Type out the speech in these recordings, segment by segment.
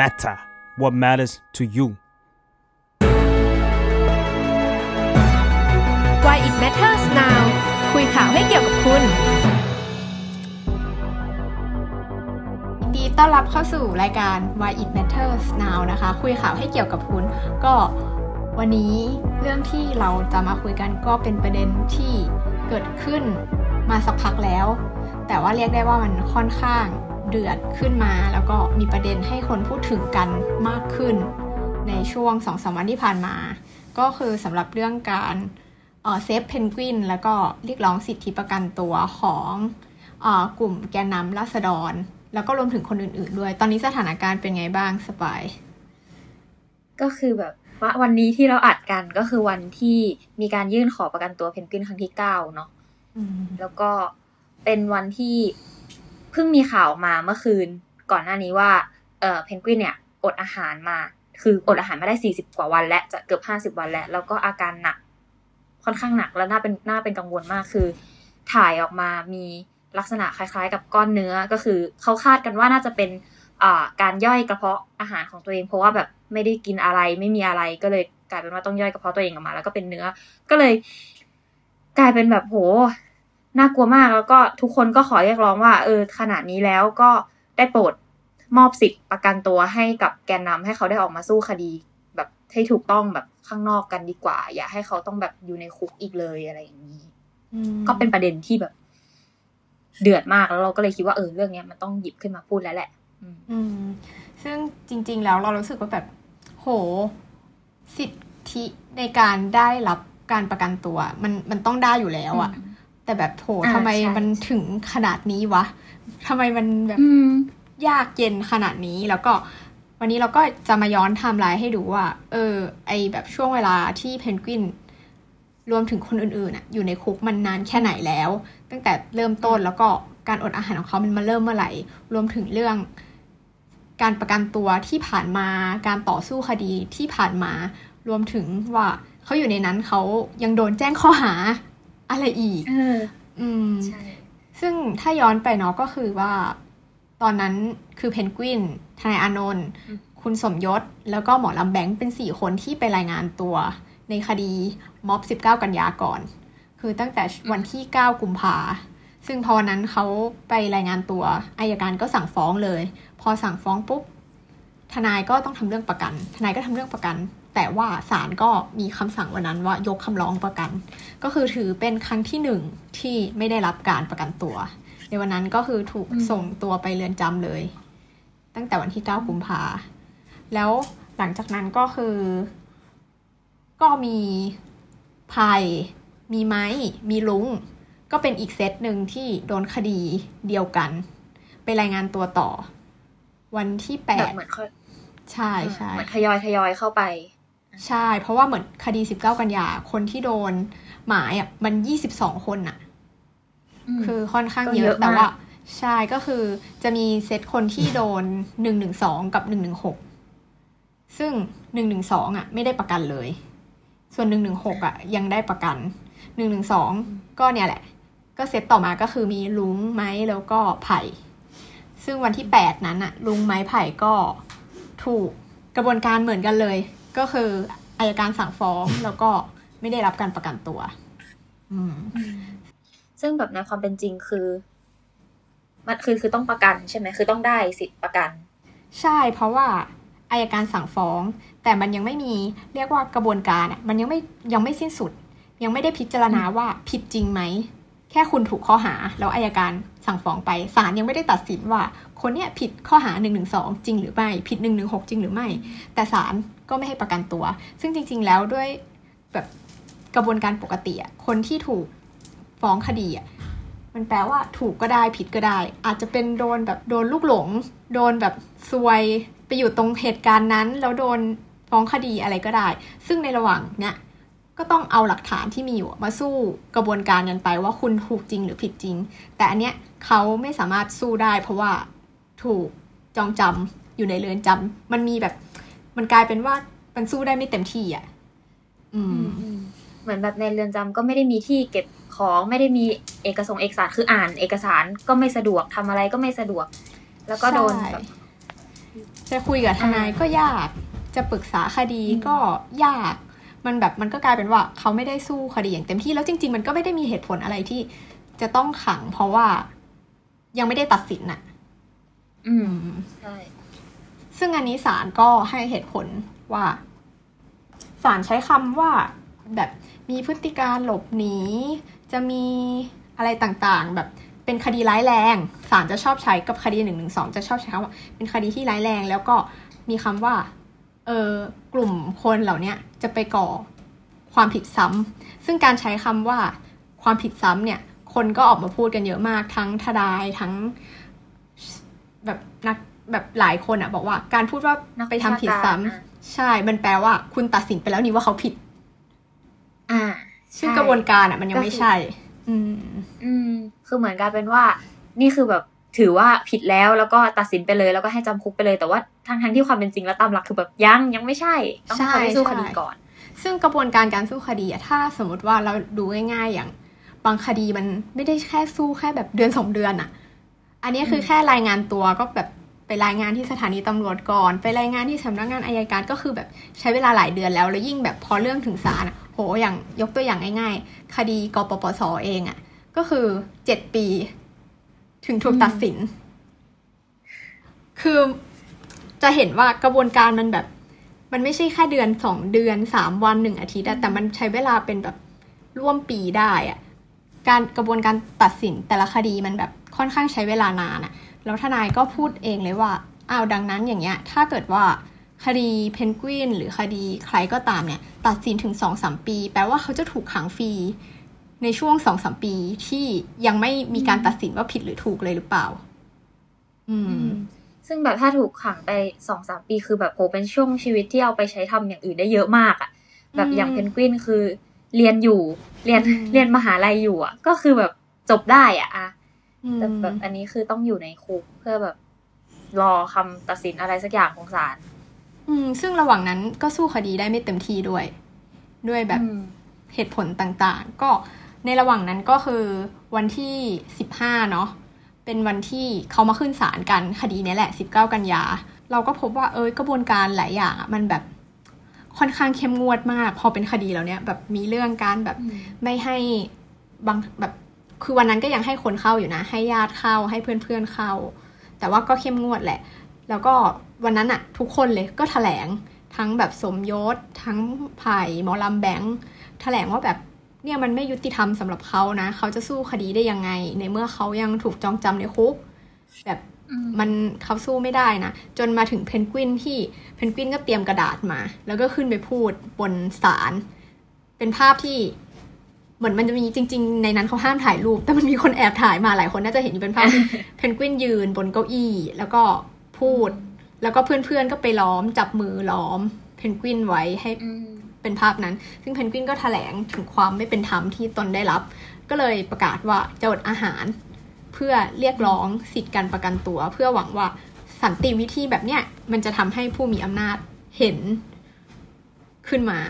matter what matters to you Why it matters now คุยข่าวให้เกี่ยวกับคุณยินดีต้อนรับเข้าสู่รายการ Why It Matters Now นะคะ คุยข่าวให้เกี่ยวกับคุณ ก็วันนี้เรื่องที่เราจะมาคุยกันก็เป็นประเด็นที่เกิดขึ้นมาสักพักแล้ว แต่ว่าเรียกได้ว่ามันค่อนข้าง เดือดขึ้นมา แล้วก็มีประเด็นให้คนพูดถึงกันมากขึ้น ในช่วง2อสวันที่ผ่านมา ก็คือสำหรับเรื่องการ save เพนกวินแล้วก็เรียกร้องสิทธิประกันตัวของเอ่อกลุ่มแกนนำราษฎร แล้วก็รวมถึงคนอื่นๆด้วย ตอนนี้สถานการณ์เป็นไงบ้างสปายก็คือแบบว่าวันนี้ที่เราอัดกันก็คือวันที่มีการยื่นขอประกันตัวเพนกวินครั้งที่เก้าเนาะแล้วก็เป็นวันที่เพิ่งมีข่าวมาเมื่อคืนก่อนหน้านี้ว่าเออเพนกวินเนี่ยอดอาหารมา คืออดอาหารมาได้สี่สิบกว่าวันและจะเกือบห้าสิบวันแล้ว แล้วก็อาการหนักค่อนข้างหนักแล้วน่าเป็นน่าเป็นกังวลมากคือ ถ่ายออกมามีลักษณะคล้ายๆ กับก้อนเนื้อก็คือเขาคาดกันว่าน่าจะเป็นการย่อยกระเพาะอาหารของตัวเอง เพราะว่าแบบไม่ได้กินอะไรไม่มีอะไรก็เลยกลายเป็นว่าต้องย่อยกระเพาะตัวเองออกมา แล้วก็เป็นเนื้อก็เลย กลายเป็นแบบโห น่ากลัวมากแล้วก็ทุกคนก็ขอเรียกร้องว่า เออขนาดนี้แล้วก็ได้โปรดมอบสิทธิ์ประกันตัวให้กับแกนนำให้เขาได้ออกมาสู้คดี แบบให้ถูกต้องแบบข้างนอกกันดีกว่า อย่าให้เขาต้องแบบอยู่ในคุกอีกเลยอะไรอย่างนี้ก็เป็นประเด็นที่แบบ เดือดมากแล้วเราก็เลยคิดว่าเออเรื่องนี้มันต้องหยิบขึ้นมาพูดแล้วแหละ อืม ซึ่งจริง ๆ แล้วเรารู้สึกว่าแบบ โห สิทธิในการได้รับการประกันตัว มันมันต้องได้อยู่แล้วอะ แต่แบบโหทำไมมันถึงขนาดนี้วะทำไมมันแบบยากเย็นขนาดนี้แล้วก็วันนี้เราก็จะมาย้อนไทม์ไลน์ให้ดูว่า เออ ไอ้แบบช่วงเวลาที่เพนกวิน รวมถึงคนอื่นๆอะอยู่ในคุกมันนานแค่ไหนแล้ว ตั้งแต่เริ่มต้นแล้วก็การอดอาหารของเขามันมาเริ่มเมื่อไหร่ รวมถึงเรื่องการประกันตัวที่ผ่านมา การต่อสู้คดีที่ผ่านมา รวมถึงว่าเขาอยู่ในนั้นเขายังโดนแจ้งข้อหา อะไรอีกอืมซึ่งถ้าย้อนไปเนาะก็คือว่า ตอนนั้นคือเพนกวินทนายอานนท์คุณสมยศ แล้วก็หมอลำแบงค์เป็นสี่คนที่ไปรายงานตัว ในคดีม็อบ 19 กันยาก่อน คือตั้งแต่วันที่ 9 กุมภาซึ่งพอวันนั้นเขาไปรายงานตัวอายการก็สั่งฟ้องเลย พอสั่งฟ้องปุ๊บทนายก็ต้องทำเรื่องประกัน ทนายก็ทำเรื่องประกัน แต่ว่าศาลก็มีคำสั่งวันนั้นว่ายกคำร้องประกัน ก็คือถือเป็นครั้งที่หนึ่งที่ไม่ได้รับการประกันตัว ในวันนั้นก็คือถูกส่งตัวไปเรือนจำเลย ตั้งแต่วันที่9กุมภาแล้วหลังจากนั้นก็คือ ก็มีพายมีไม้ มีลุง ก็เป็นอีกเซตหนึ่งที่โดนคดีเดียวกัน ไปรายงานตัวต่อ วันที่แปดใช่ใช่เหมือนทยอยทยอยเข้าไป ใช่ เพราะว่าเหมือนคดีสิบเก้ากันยา คนที่โดนหมายอะมันยี่สิบสองคนอะ คือค่อนข้างเยอะแต่ว่า ใช่ก็คือจะมีเซตคนที่โดนหนึ่งหนึ่งสองกับหนึ่งหนึ่งหกซึ่งหนึ่งหนึ่งสองอะ ไม่ได้ประกันเลย ส่วนหนึ่งหนึ่งหกอะ ยังได้ประกันหนึ่งหนึ่งสองก็เนี่ยแหละ ก็เซตต่อมาก็คือมีลุงไม้แล้วก็ไผ่ ซึ่งวันที่แปดนั้นอะ ลุงไม้ไผ่ก็ถูกกระบวนการเหมือนกันเลย ก็คืออายการสั่งฟ้องแล้วก็ไม่ได้รับการประกันตัว อืม ซึ่งแบบในความเป็นจริงคือ มันคือคือต้องประกันใช่ไหมคือต้องได้สิทธิประกัน ใช่ เพราะว่าอายการสั่งฟ้อง แต่มันยังไม่มีเรียกว่ากระบวนการอะมันยังไม่ยังไม่สิ้นสุด ยังไม่ได้พิจารณาว่าผิดจริงไหมแค่คุณถูกข้อหา แล้วอายการสั่งฟ้องไปศาลยังไม่ได้ตัดสินว่า คนเนี้ยผิดข้อหา1นึจริงหรือไม่ ผิด1นึจริงหรือไม่ แต่ศาลก็ไม่ให้ประกันตัว ซึ่งจริง ๆ แล้วด้วยแบบกระบวนการปกติอะคนที่ถูกฟ้องคดีอะมันแปลว่าถูกก็ได้ผิดก็ได้ อาจจะเป็นโดนแบบโดนลูกหลง โดนแบบซวยไปอยู่ตรงเหตุการณ์นั้น แล้วโดนฟ้องคดีอะไรก็ได้ ซึ่งในระหว่างเนี้ยก็ต้องเอาหลักฐานที่มีอยู่มาสู้กระบวนการกันไปว่าคุณถูกจริงหรือผิดจริง แต่อันเนี้ยเขาไม่สามารถสู้ได้ เพราะว่า ถูกจองจำอยู่ในเรือนจำมันมีแบบ มันกลายเป็นว่ามันสู้ได้ไม่เต็มที่อะอืมเหมือนแบบในเรือนจำก็ไม่ได้มีที่เก็บของไม่ได้มีเอกสงเอกสารคืออ่าน เอกสารก็ไม่สะดวกทำอะไรก็ไม่สะดวก แล้วก็โดนแบบจะคุยกับทนายก็ยาก จะปรึกษาคดีก็ยาก มันแบบมันก็กลายเป็นว่าเขาไม่ได้สู้คดีอย่างเต็มที่แล้วจริง ๆ มันก็ไม่ได้มีเหตุผลอะไรที่จะต้องขัง เพราะว่ายังไม่ได้ตัดสินน่ะ อืมใช่ซึ่งอันนี้ศาลก็ให้เหตุผลว่าศาลใช้คำว่าแบบมีพฤติการหลบหนีจะมีอะไรต่างๆ แบบเป็นคดีร้ายแรงศาลจะชอบใช้กับคดีหนึ่งหนึ่งสองจะชอบใช้คำว่าเป็นคดีที่ร้ายแรงแล้วก็มีคำว่าเออกลุ่มคนเหล่านี้จะไปก่อความผิดซ้ำซึ่งการใช้คำว่าความผิดซ้ำเนี่ย คนก็ออกมาพูดกันเยอะมากทั้งทนายทั้งแบบ นักแบบหลายคนอะบอกว่า การพูดว่านักไปทำผิดซ้ำวิชาการอะใช่ มันแปลว่าคุณตัดสินไปแล้วนี่ว่าเขาผิด อ่าซึ่งใช่กระบวนการอะมันยังก็คือไม่ใช่ อืม อืม คือเหมือนกันเป็นว่า นี่คือแบบถือว่าผิดแล้วแล้วก็ตัดสินไปเลย แล้วก็ให้จำคุกไปเลยแต่ว่าทั้งทั้งที่ความเป็นจริงแล้วตามหลักคือแบบยังยังไม่ใช่ ต้องให้เขาได้สู้ใช่คดีก่อน ซึ่งกระบวนการการสู้คดีอะถ้าสมมติว่าเราดูง่ายๆอย่าง บางคดีมันไม่ได้แค่สู้แค่แบบเดือนสองเดือนอะอันนี้คือมแค่รายงานตัวก็แบบ ไปรายงานที่สถานีตำรวจก่อน ไปรายงานที่สำนักงานอายการก็คือแบบใช้เวลาหลายเดือนแล้วแล้วยิ่งแบบพอเรื่องถึงศาลโหอย่างยกตัวอย่างง่ายๆ คดีกปปสเองอะก็คือเจ็ดปี ถึงถูกตัดสิน คือจะเห็นว่ากระบวนการมันแบบ มันไม่ใช่แค่เดือนสองเดือนสามวันหนึ่งอาทิตย์แต่มันใช้เวลาเป็นแบบร่วมปีได้อะการกระบวนการตัดสินแต่ละคดีมันแบบค่อนข้างใช้เวลานานอะ แล้วทนายก็พูดเองเลยว่าอ้าวดังนั้นอย่างเงี้ยถ้าเกิดว่าคดีเพนกวินหรือคดีใครก็ตามเนี่ย ตัดสินถึงสองสามปี แปลว่าเขาจะถูกขังฟรีในช่วงสองสามปีที่ยังไม่มีการตัดสินว่าผิดหรือถูกเลยหรือเปล่า อืม ซึ่งแบบถ้าถูกขังไปสองสามปีคือแบบโหเป็นช่วงชีวิตที่เอาไปใช้ทำอย่างอื่นได้เยอะมากอะ่ะ แบบอย่างอืมเพนกวินคือ เรียนอยู่ เรียนอืมเรียนมหาลัยอยู่อะ่ะ ก็คือแบบจบได้อะอะอืม แต่แบบอันนี้คือต้องอยู่ในคุกเพื่อแบบรอคำตัดสินอะไรสักอย่างของศาลอืม ซึ่งระหว่างนั้นก็สู้คดีได้ไม่เต็มที่ด้วย ด้วยแบบอืมเหตุผลต่างๆ ก็ในระหว่างนั้นก็คือวันที่15เนาะเป็นวันที่เขามาขึ้นศาลกันคดีเนี้ยแหละ19กันยา เราก็พบว่าเอยกระบวนการหลายอย่างอะมันแบบค่อนข้างเข้มงวดมาก พอเป็นคดีแล้วเนี้ยแบบมีเรื่องการแบบอืมไม่ให้บางแบบ คือวันนั้นก็ยังให้คนเข้าอยู่นะ ให้ญาติเข้าให้เพื่อนๆเข้า แต่ว่าก็เข้มงวดแหละ แล้วก็วันนั้นอะทุกคนเลยก็แถลงทั้งแบบสมยศ ทั้งไผ่หมอลำแบงค์แถลงว่าแบบเนี่ยมันไม่ยุติธรรมสำหรับเขานะ เขาจะสู้คดีได้ยังไง ในเมื่อเขายังถูกจองจำในคุก แบบอืมมันเขาสู้ไม่ได้นะ จนมาถึงเพนกวินที่เพนกวินก็เตรียมกระดาษมา แล้วก็ขึ้นไปพูดบนศาลเป็นภาพที่ เหมือนมันจะมีจริง ๆ ในนั้นเขาห้ามถ่ายรูป แต่มันมีคนแอบถ่ายมาหลายคนน่าจะเห็นอยู่เป็นภาพที่เพนกวินยืนบนเก้าอี้ แล้วก็พูด แล้วก็เพื่อนๆก็ไปล้อมจับมือล้อมเพนกวินไว้ให้อืมเป็นภาพนั้น ซึ่งเพนกวินก็แถลงถึงความไม่เป็นธรรมที่ตนได้รับ ก็เลยประกาศว่าจะอดอาหาร เพื่อเรียกร้องสิทธิการประกันตัว เพื่อหวังว่าสันติวิธีแบบเนี้ยมันจะทำให้ผู้มีอำนาจเห็นขึ้นมา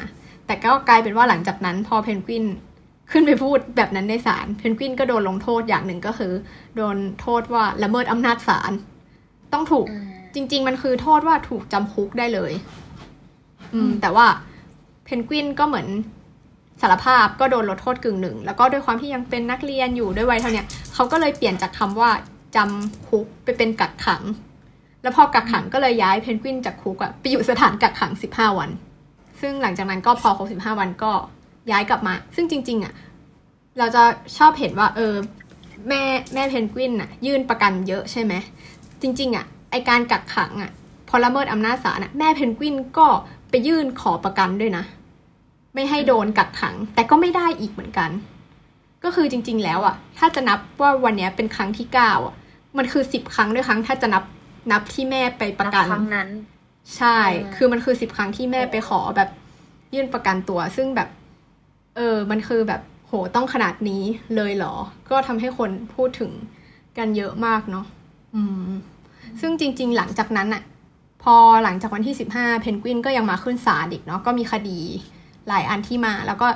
แต่ก็กลายเป็นว่าหลังจากนั้น พอเพนกวิน ขึ้นไปพูดแบบนั้นในศาลเพนกวินก็โดนลงโทษอย่างหนึ่งก็คือ โดนโทษว่าละเมิดอำนาจศาลต้องถูกอ่าจริง ๆ มันคือโทษว่าถูกจำคุกได้เลยอืมอืม แต่ว่าเพนกวินก็เหมือนสารภาพก็โดนลดโทษกึ่งหนึ่ง แล้วก็ด้วยความที่ยังเป็นนักเรียนอยู่ด้วยวัยเท่าเนี้ยเขาก็เลยเปลี่ยนจากคำว่าจำคุกไปเป็นกักขัง แล้วพอกักขังก็เลยย้ายเพนกวินจากคุกอะไปอยู่สถานกักขังสิบห้าวัน ซึ่งหลังจากนั้นก็พอครบสิบห้าวันก็ ย้ายกลับมา ซึ่งจริง ๆอะเราจะชอบเห็นว่าเออแม่แม่เพนกวินอะยื่นประกันเยอะใช่ไหมจริง ๆอะไอการกักขังอะพอละเมิดอำนาจศาลอะแม่เพนกวินก็ไปยื่นขอประกันด้วยนะ ไม่ให้โดนกักขัง แต่ก็ไม่ได้อีกเหมือนกัน ก็คือจริง ๆ แล้วอะถ้าจะนับว่าวันเนี้ยเป็นครั้งที่เก้าอะมันคือสิบครั้งด้วยครั้งถ้าจะนับนับที่แม่ไปประกันครั้งนั้น ใช่อ่าคือมันคือสิบครั้งที่แม่ไปขอแบบยื่นประกันตัว ซึ่งแบบ เออ มันคือแบบโหต้องขนาดนี้เลยเหรอ ก็ทำให้คนพูดถึงกันเยอะมากเนาะอืม ซึ่งจริง ๆ หลังจากนั้นอะพอหลังจากวันที่สิบห้าเพนกวินก็ยังมาขึ้นศาลอีกเนาะก็มีคดีหลายอันที่มา แล้วก็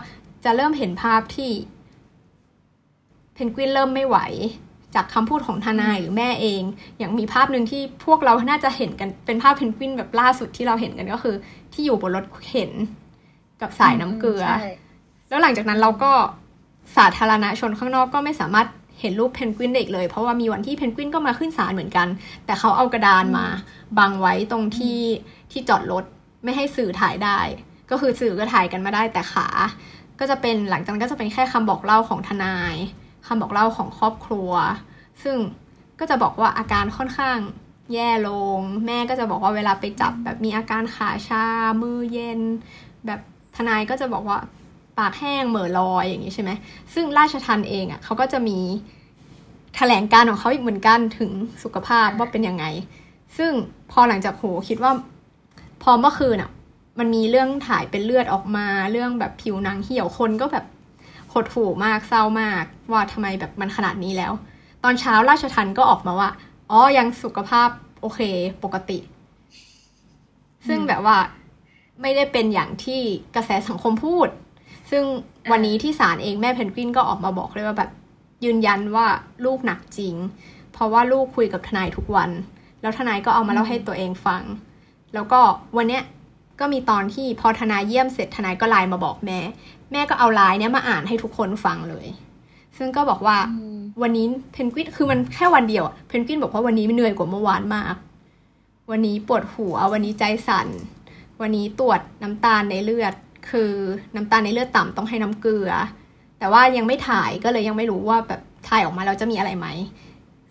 จะเริ่มเห็นภาพที่ เพนกวินเริ่มไม่ไหว จากคำพูดของทนายหรือแม่เอง อย่างมีภาพหนึ่งที่พวกเราน่าจะเห็นกันเป็นภาพเพนกวินแบบล่าสุดที่เราเห็นกันก็คือ ที่อยู่บนรถเข็นกับสายน้ำเกลือ แล้วหลังจากนั้นเราก็สาธารณชนข้างนอกก็ไม่สามารถเห็นรูปเพนกวินได้อีกเลย เพราะว่ามีวันที่เพนกวินก็มาขึ้นศาลเหมือนกัน แต่เขาเอากระดานมาบังไว้ตรงที่ที่จอดรถไม่ให้สื่อถ่ายได้ ก็คือสื่อก็ถ่ายกันมาได้แต่ขา ก็จะเป็นหลังจากนั้นก็จะเป็นแค่คำบอกเล่าของทนายคำบอกเล่าของครอบครัว ซึ่งก็จะบอกว่าอาการค่อนข้างแย่ลง แม่ก็จะบอกว่าเวลาไปจับแบบมีอาการขาชามือเย็น แบบทนายก็จะบอกว่า ปากแห้งเหม่อลอยอย่างนี้ใช่ไหมซึ่งราชทันเองอะเขาก็จะมีแถลงการของเขาอีกเหมือนกันถึงสุขภาพว่าเป็นยังไง ซึ่งพอหลังจากโหคิดว่า พอเมื่อคืนอะ มันมีเรื่องถ่ายเป็นเลือดออกมาเรื่องแบบผิวหนังเหี่ยวคนก็แบบหดหู่มากเศร้ามาก ว่าทำไมแบบมันขนาดนี้แล้ว ตอนเช้าราชทันก็ออกมาว่าอ๋อยังสุขภาพโอเคปกติ ซึ่งแบบว่าไม่ได้เป็นอย่างที่กระแสสังคมพูด ซึ่งวันนี้ที่ศาลเองแม่เพนกวินก็ออกมาบอกเลยว่าแบบยืนยันว่าลูกหนักจริง เพราะว่าลูกคุยกับทนายทุกวัน แล้วทนายก็เอามาเล่าให้ตัวเองฟัง แล้วก็วันเนี้ยก็มีตอนที่พอทนายเยี่ยมเสร็จทนายก็ไลน์มาบอกแม่ แม่ก็เอาไลน์เนี้ยมาอ่านให้ทุกคนฟังเลย ซึ่งก็บอกว่าอืมวันนี้เพนกวินคือมันแค่วันเดียวอะเพนกวินบอกว่าวันนี้เหนื่อยกว่าเมื่อวานมาก วันนี้ปวดหัววันนี้ใจสั่น วันนี้ตรวจน้ำตาลในเลือด คือน้ำตาลในเลือดต่ำต้องให้น้ำเกลือ แต่ว่ายังไม่ถ่ายก็เลยยังไม่รู้ว่าแบบถ่ายออกมาแล้วจะมีอะไรไหม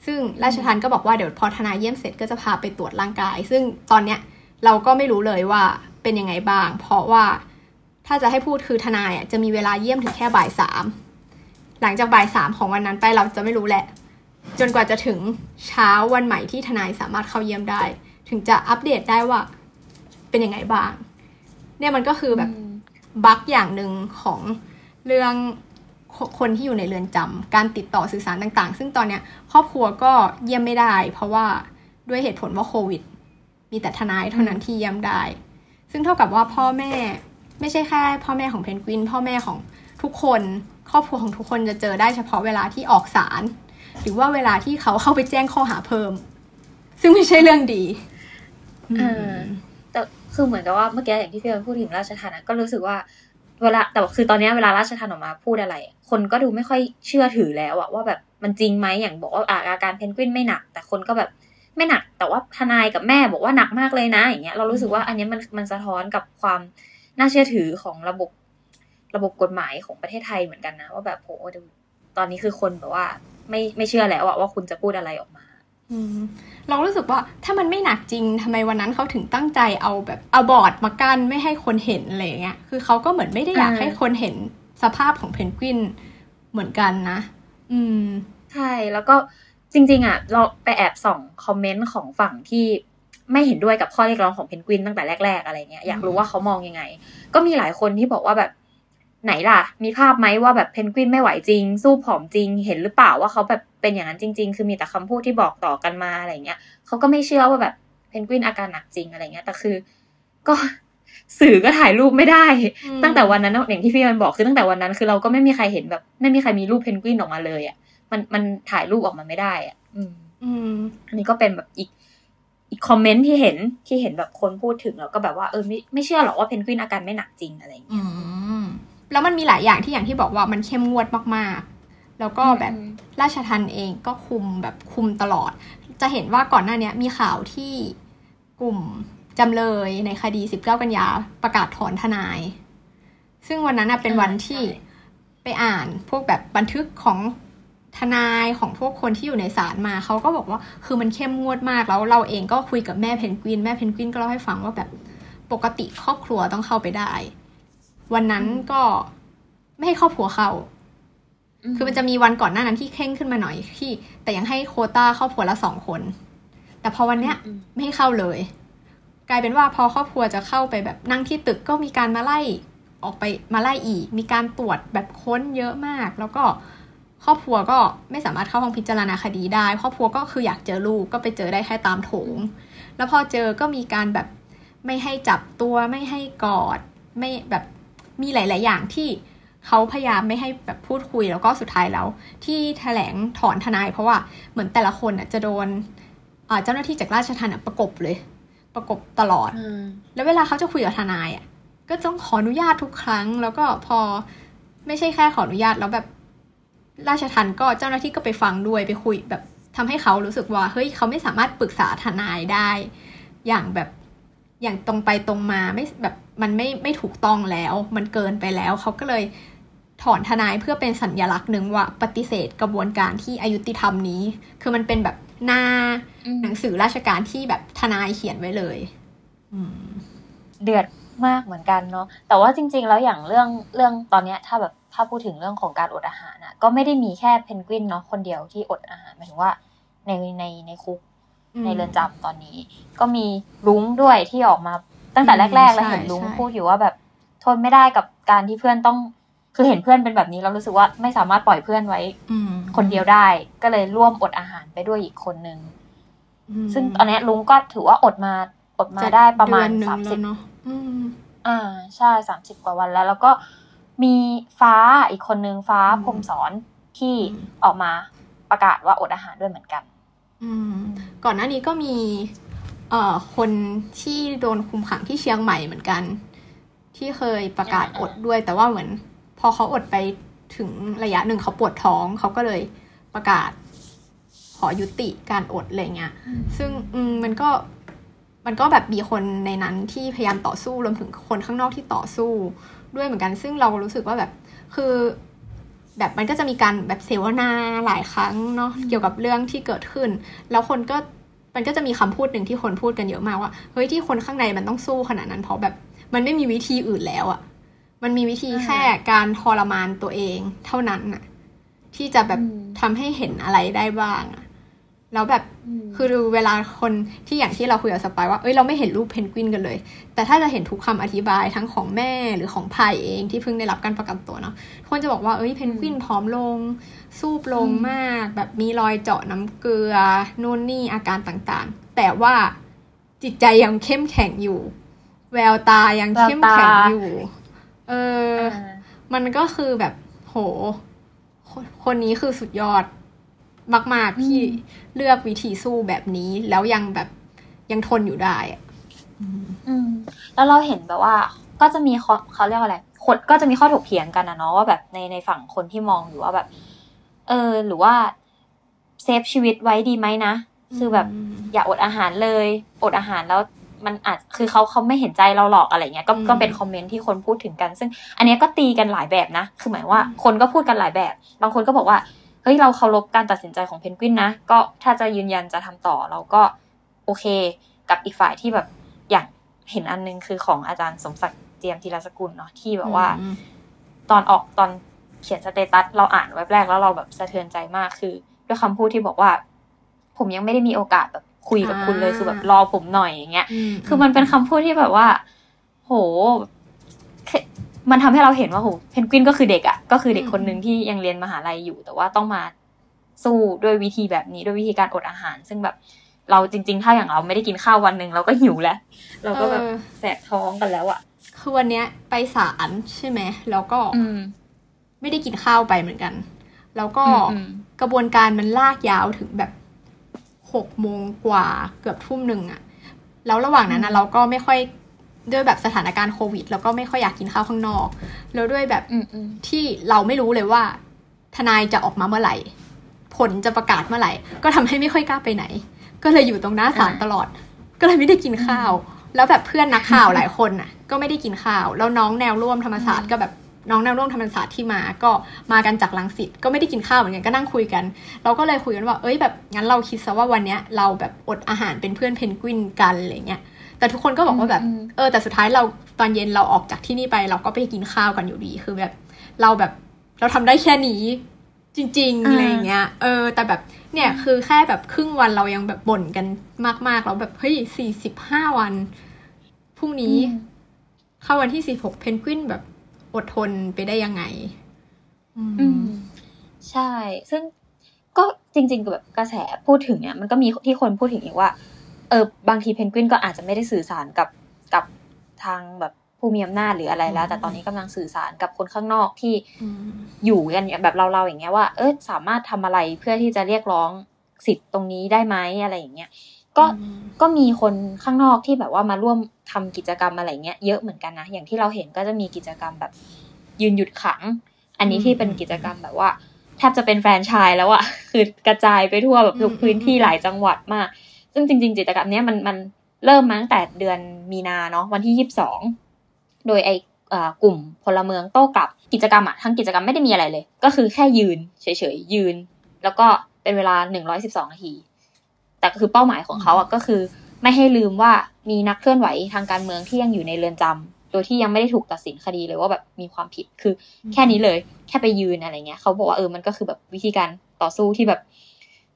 ซึ่งราชทันก็บอกว่าเดี๋ยวพอทนายเยี่ยมเสร็จก็จะพาไปตรวจร่างกาย ซึ่งตอนเนี้ยเราก็ไม่รู้เลยว่าเป็นยังไงบ้าง เพราะว่าถ้าจะให้พูดคือทนายอะจะมีเวลาเยี่ยมถึงแค่บ่ายสามหลังจากบ่ายสามของวันนั้นไปเราจะไม่รู้แหละ จนกว่าจะถึงเช้าวันใหม่ที่ทนายสามารถเข้าเยี่ยมได้ ถึงจะอัปเดตได้ว่าเป็นยังไงบ้าง เนี่ยมันก็คือแบบ บั๊กอย่างหนึ่งของเรื่องคนที่อยู่ในเรือนจำการติดต่อสื่อสารต่างๆ ซึ่งตอนเนี้ยครอบครัวก็เยี่ยมไม่ได้ เพราะว่าด้วยเหตุผลว่าโควิด มีแต่ทนายเท่านั้นที่เยี่ยมได้ ซึ่งเท่ากับว่าพ่อแม่ไม่ใช่แค่ พ่อแม่ของเพนกวิน พ่อแม่ของทุกคน ครอบครัวของทุกคนจะเจอได้เฉพาะเวลาที่ออกศาลหรือว่าเวลาที่เขาเข้าไปแจ้งข้อหาเพิ่ม ซึ่งไม่ใช่เรื่องดี เออ คือเหมือนกับว่าเมื่อกี้อย่างที่พี่เอิญพูดถึงราชทันะก็รู้สึกว่าเวลาแต่คือตอนนี้เวลาราชทันออกมาพูดอะไร คนก็ดูไม่ค่อยเชื่อถือแล้วอะว่าแบบมันจริงไหมอย่างบอกว่าอาการเพนกวินไม่หนัก แต่คนก็แบบไม่หนัก แต่ว่าทนายกับแม่บอกว่าหนักมากเลยนะ อย่างเงี้ยเรารู้สึกว่าอันนี้มันมันสะท้อนกับความน่าเชื่อถือของระบบระบบกฎหมายของประเทศไทยเหมือนกันนะ ว่าแบบโหตอนนี้คือคนแบบว่า ไม่ไม่เชื่อแล้วว่าคุณจะพูดอะไรออกมา เรารู้สึกว่าถ้ามันไม่หนักจริงทำไมวันนั้นเขาถึงตั้งใจเอาแบบเอาบอร์ดมากั้นไม่ให้คนเห็นอะไรอย่างเงี้ยคือเขาก็เหมือนไม่ได้อยากอ่าให้คนเห็นสภาพของเพนกวินเหมือนกันนะ อืม ใช่แล้วก็จริง ๆ อะ เราไปแอบส่องคอมเมนต์ของฝั่งที่ไม่เห็นด้วยกับข้อเรียกร้องของเพนกวินตั้งแต่แรก ๆ อะไรเงี้ยอยากรู้ว่าเขามองยังไง ก็มีหลายคนที่บอกว่าแบบ ไหนล่ะ มีภาพไหมว่าแบบเพนกวินไม่ไหวจริง ซูบผอมจริง เห็นหรือเปล่าว่าเขาแบบเป็นอย่างนั้นจริง ๆ คือมีแต่คำพูดที่บอกต่อกันมาอะไรเงี้ยเขาก็ไม่เชื่อว่าแบบเพนกวินอาการหนักจริงอะไรเงี้ยแต่คือ ก็สื่อก็ถ่ายรูปไม่ได้อืมตั้งแต่วันนั้นอย่างที่พี่มันบอกคือตั้งแต่วันนั้นคือเราก็ไม่มีใครเห็นแบบ ไม่มีใครมีรูปเพนกวินออกมาเลยอะมันมันถ่ายรูปออกมาไม่ได้อะ อืม อืม อันนี้ก็เป็นแบบอีกอีกคอมเมนต์ที่เห็นที่เห็นแบบคนพูดถึงแล้วก็แบบว่าเออไม่ไม่เชื่อหรอกว่าเพนกวินอาการไม่หนักจริงอะไรอย่างเงี้ยอืม แล้วมันมีหลายอย่างที่อย่างที่บอกว่ามันเข้มงวดมากๆ แล้วก็แบบอืมราชทันเองก็คุมแบบคุมตลอด จะเห็นว่าก่อนหน้าเนี้ยมีข่าวที่กลุ่มจำเลยในคดี 19 กันยาประกาศถอนทนาย ซึ่งวันนั้นน่ะเป็นวันที่ใช่ไปอ่านพวกแบบบันทึกของทนายของพวกคนที่อยู่ในศาลมาเขาก็บอกว่าคือมันเข้มงวดมากแล้วเราเองก็คุยกับแม่เพนกวิน แม่เพนกวินก็เล่าให้ฟังว่าแบบปกติครอบครัวต้องเข้าไปได้ วันนั้นก็ไม่ให้ครอบครัวเข้า คือมันจะมีวันก่อนหน้านั้นที่เข่งขึ้นมาหน่อยที่ แต่ยังให้โควต้าครอบครัวละสองคน แต่พอวันเนี้ยอืมไม่ให้เข้าเลย กลายเป็นว่าพอครอบครัวจะเข้าไปแบบนั่งที่ตึกก็มีการมาไล่ออกไปมาไล่อีก มีการตรวจแบบค้นเยอะมาก แล้วก็ครอบครัวก็ไม่สามารถเข้าห้องพิจารณาคดีได้ ครอบครัวก็คืออยากเจอลูกก็ไปเจอได้แค่ตามโถง แล้วพอเจอก็มีการแบบไม่ให้จับตัวไม่ให้กอด ไม่แบบ มีหลาย ๆ อย่างที่เขาพยายามไม่ให้แบบพูดคุยแล้วก็สุดท้ายแล้ว ที่แถลงถอนทนาย เพราะว่าเหมือนแต่ละคนอะจะโดนเจ้าหน้าที่จากราชทัณฑ์ประกบเลย ประกบตลอดแล้วเวลาเขาจะคุยกับทนายอะก็ต้องขออนุญาตทุกครั้ง แล้วก็พอไม่ใช่แค่ขออนุญาตแล้วแบบราชทันก็เจ้าหน้าที่ก็ไปฟังด้วยไปคุยแบบทำให้เขารู้สึกว่าเฮ้ยเขาไม่สามารถปรึกษาทนายได้ อย่างแบบ อย่างตรงไปตรงมาไม่แบบมันไม่ไม่ถูกต้องแล้ว มันเกินไปแล้วเขาก็เลยถอนทนายเพื่อเป็นสัญญลักษณ์หนึ่งว่าปฏิเสธกระบวนการที่อายุติธรรมนี้ คือมันเป็นแบบหน้าหนังสือราชการที่แบบทนายเขียนไว้เลยเดือดมากเหมือนกันเนาะแต่ว่าจริง ๆ แล้วอย่างเรื่องเรื่องตอนเนี้ยถ้าแบบถ้าพูดถึงเรื่องของการอดอาหารอะก็ไม่ได้มีแค่เพนกวินเนาะคนเดียวที่อดอาหารหมายถึงว่าในในในคุก ในเรือนจำตอนนี้ ก็มีลุงด้วยที่ออกมาตั้งแต่แรกๆแล้วเห็นลุงพูดอยู่ว่าแบบทนไม่ได้กับการที่เพื่อนต้องคือเห็นเพื่อนเป็นแบบนี้แล้วรู้สึกว่าไม่สามารถปล่อยเพื่อนไว้คนเดียวได้ ก็เลยร่วมอดอาหารไปด้วยอีกคนนึงซึ่งตอนนี้ลุงก็ถือว่าอดมาอดมาได้ประมาณสามสิบอ่าใช่สามสิบกว่าวันแล้ว แล้วก็มีฟ้าอีกคนนึงฟ้าพรมสอนที่ออกมาประกาศว่าอดอาหารด้วยเหมือนกันอืม ก่อนหน้านี้ก็มีเอ่อคนที่โดนคุมขังที่เชียงใหม่เหมือนกัน ที่เคยประกาศอดด้วย แต่ว่าเหมือน พอเขาอดไปถึงระยะหนึ่งเขาปวดท้องเขาก็เลยประกาศ ขอยุติการอดอะไรเงี้ย ซึ่งอืมมันก็มันก็แบบมีคนในนั้นที่พยายามต่อสู้รวมถึงคนข้างนอกที่ต่อสู้ด้วยเหมือนกัน ซึ่งเรารู้สึกว่าแบบ คือ แบบมันก็จะมีการแบบเสวนาหลายครั้งเนาะเกี่ยวกับเรื่องที่เกิดขึ้น แล้วคนก็มันก็จะมีคำพูดหนึ่งที่คนพูดกันเยอะมากว่าเฮ้ยที่คนข้างในมันต้องสู้ขนาดนั้น เพราะแบบมันไม่มีวิธีอื่นแล้วอะมันมีวิธีแค่การทรมานตัวเองเท่านั้นอะที่จะแบบทำให้เห็นอะไรได้บ้างอะ แล้วแบบคือเวลาคนที่อย่างที่เราคุยกับสปายว่าเอ้ยเราไม่เห็นรูปเพนกวินกันเลย แต่ถ้าจะเห็นทุกคำอธิบายทั้งของแม่หรือของพายเองที่เพิ่งได้รับการประกันตัวเนาะคนจะบอกว่าเอ้ยเพนกวินผอมลง สูบลงมาก แบบมีรอยเจาะน้ำเกลือนู่นนี่อาการต่างๆ แต่ว่าจิตใจยังเข้มแข็งอยู่ แววตายังเข้มแข็งอยู่ เออ มันก็คือแบบโห คนนี้คือสุดยอด มาก ๆ ที่เลือกวิธีสู้แบบนี้ แล้วยังแบบยังทนอยู่ได้อะอืมแล้วเราเห็นแบบว่า ก็จะมีเขาเขาเรียกว่าอะไรคนก็จะมีข้อถกเถียงกันนะเนาะว่าแบบในในฝั่งคนที่มองอยู่ว่าแบบ เออ หรือว่าเซฟชีวิตไว้ดีไหมนะคือแบบอย่าอดอาหารเลย อดอาหารแล้วมันอาจคือเขาเขาไม่เห็นใจเราหรอกอะไรเงี้ยก็ก็เป็นคอมเมนต์ที่คนพูดถึงกัน ซึ่ง อันนี้ก็ตีกันหลายแบบนะ คือหมายว่าคนก็พูดกันหลายแบบ บางคนก็บอกว่าเฮ้ยเราเคารพการตัดสินใจของเพนกวินนะ ก็ถ้าจะยืนยันจะทำต่อเราก็โอเค กับอีกฝ่ายที่แบบอย่างเห็นอันนึงคือของอาจารย์สมศักดิ์เจียมธีรสกุลเนาะที่แบบว่า ตอนออกตอนเขียน status เราอ่านไว้แรกแล้วเราแบบสะเทือนใจมากคือ ด้วยคำพูดที่บอกว่า ผมยังไม่ได้มีโอกาสแบบคุยกับคุณเลยคือแบบรอผมหน่อยอย่างเงี้ย คือมันเป็นคำพูดที่แบบว่า โห มันทำให้เราเห็นว่าโหเพนกวินก็คือเด็กอะ่ะก็คือเด็กคนหนึ่งที่ยังเรียนมหาลัยอยู่ แต่ว่าต้องมาสู้ด้วยวิธีแบบนี้ด้วยวิธีการอดอาหาร ซึ่งแบบเราจริง ๆ ถ้าอย่างเราไม่ได้กินข้าววันหนึ่งเราก็หิวแล้ว เราก็แบบแสบท้องกันแล้วอะ่ะคือวันเนี้ยไปศาลใช่ไหมแล้วก็ไม่ได้กินข้าวไปเหมือนกัน แล้วก็กระบวนการมันลากยาวถึงแบบหกโมงกว่าเกือบทุ่มหนึ่งอะแล้วระหว่างนั้นนะเราก็ไม่ค่อย ด้วยแบบสถานการณ์โควิด แล้วก็ไม่ค่อยอยากกินข้าวข้างนอก แล้วด้วยแบบที่เราไม่รู้เลยว่า ทนายจะออกมาเมื่อไหร่ ผลจะประกาศเมื่อไหร่ ก็ทำให้ไม่ค่อยกล้าไปไหน ก็เลยอยู่ตรงหน้าศาลตลอด ก็เลยไม่ได้กินข้าว แล้วแบบเพื่อนนักข่าวหลายคนน่ะ ก็ไม่ได้กินข้าว แล้วน้องแนวร่วมธรรมศาสตร์ก็แบบน้องแนวร่วมธรรมศาสตร์ที่มาก็มากันจากลังสิตก็ไม่ได้กินข้าวเหมือนกันก็นั่งคุยกัน เราก็เลยคุยกันว่า เอ้ยแบบงั้นเราคิดซะว่าวันเนี้ยเราแบบอดอาหารเป็นเพื่อนเพนกวินกันอะไรเงี้ย แต่ทุกคนก็บอกว่าแบบ เออ แต่สุดท้ายเราตอนเย็นเราออกจากที่นี่ไป เราก็ไปกินข้าวกันอยู่ดีคือแบบ เราแบบเราทำได้แค่นี้ จริงๆอะไรเงี้ย เออ แต่แบบเนี่ยคือแค่แบบครึ่งวันเรายังแบบบ่นกันมากๆแล้วแบบเฮ้ยสี่สิบห้าวันพรุ่งนี้ เข้าวันที่สี่หกเพนกวินแบบอดทนไปได้ยังไง อืมใช่ ซึ่งก็จริงๆแบบกระแสพูดถึงเนี่ย มันก็มีที่คนพูดถึงอีกว่า เออบางทีเพนกวินก็อาจจะไม่ได้สื่อสารกับกับทางแบบผู้มีอำนาจหรืออะไรแล้ว แต่ตอนนี้กำลังสื่อสารกับคนข้างนอกที่อยู่กันแบบเราๆอย่างเงี้ยว่า เออสามารถทำอะไรเพื่อที่จะเรียกร้องสิทธิ์ตรงนี้ได้ไหมอะไรอย่างเงี้ยก็ก็มีคนข้างนอกที่แบบว่ามาร่วมทำกิจกรรมอะไรเงี้ยเยอะเหมือนกันนะอย่างที่เราเห็นก็จะมีกิจกรรมแบบยืนหยุดขัง อันนี้ที่เป็นกิจกรรมแบบว่าแทบจะเป็นแฟนชายแล้วอะคือกระจายไปทั่วแบบทุกพื้นที่หลายจังหวัดมาก ซึ่งจริงๆกิจกรรมนี้มันมันเริ่มมาตั้งแต่เดือนมีนาเนาะวันที่ยี่สิบสองโดยไอกลุ่มพลเมืองโต้กลับกิจกรรมอะทั้งกิจกรรมไม่ได้มีอะไรเลย ก็คือแค่ยืนเฉยๆยืน แล้วก็เป็นเวลาหนึ่งร้อยสิบสองนาที แต่คือเป้าหมายของเขาอะก็คือ ไม่ให้ลืมว่ามีนักเคลื่อนไหวทางการเมืองที่ยังอยู่ในเรือนจำโดยที่ยังไม่ได้ถูกตัดสินคดีเลยว่าแบบมีความผิดคือแค่นี้เลย แค่ไปยืนอะไรเงี้ยเขาบอกว่าเออมันก็คือแบบวิธีการต่อสู้ที่แบบ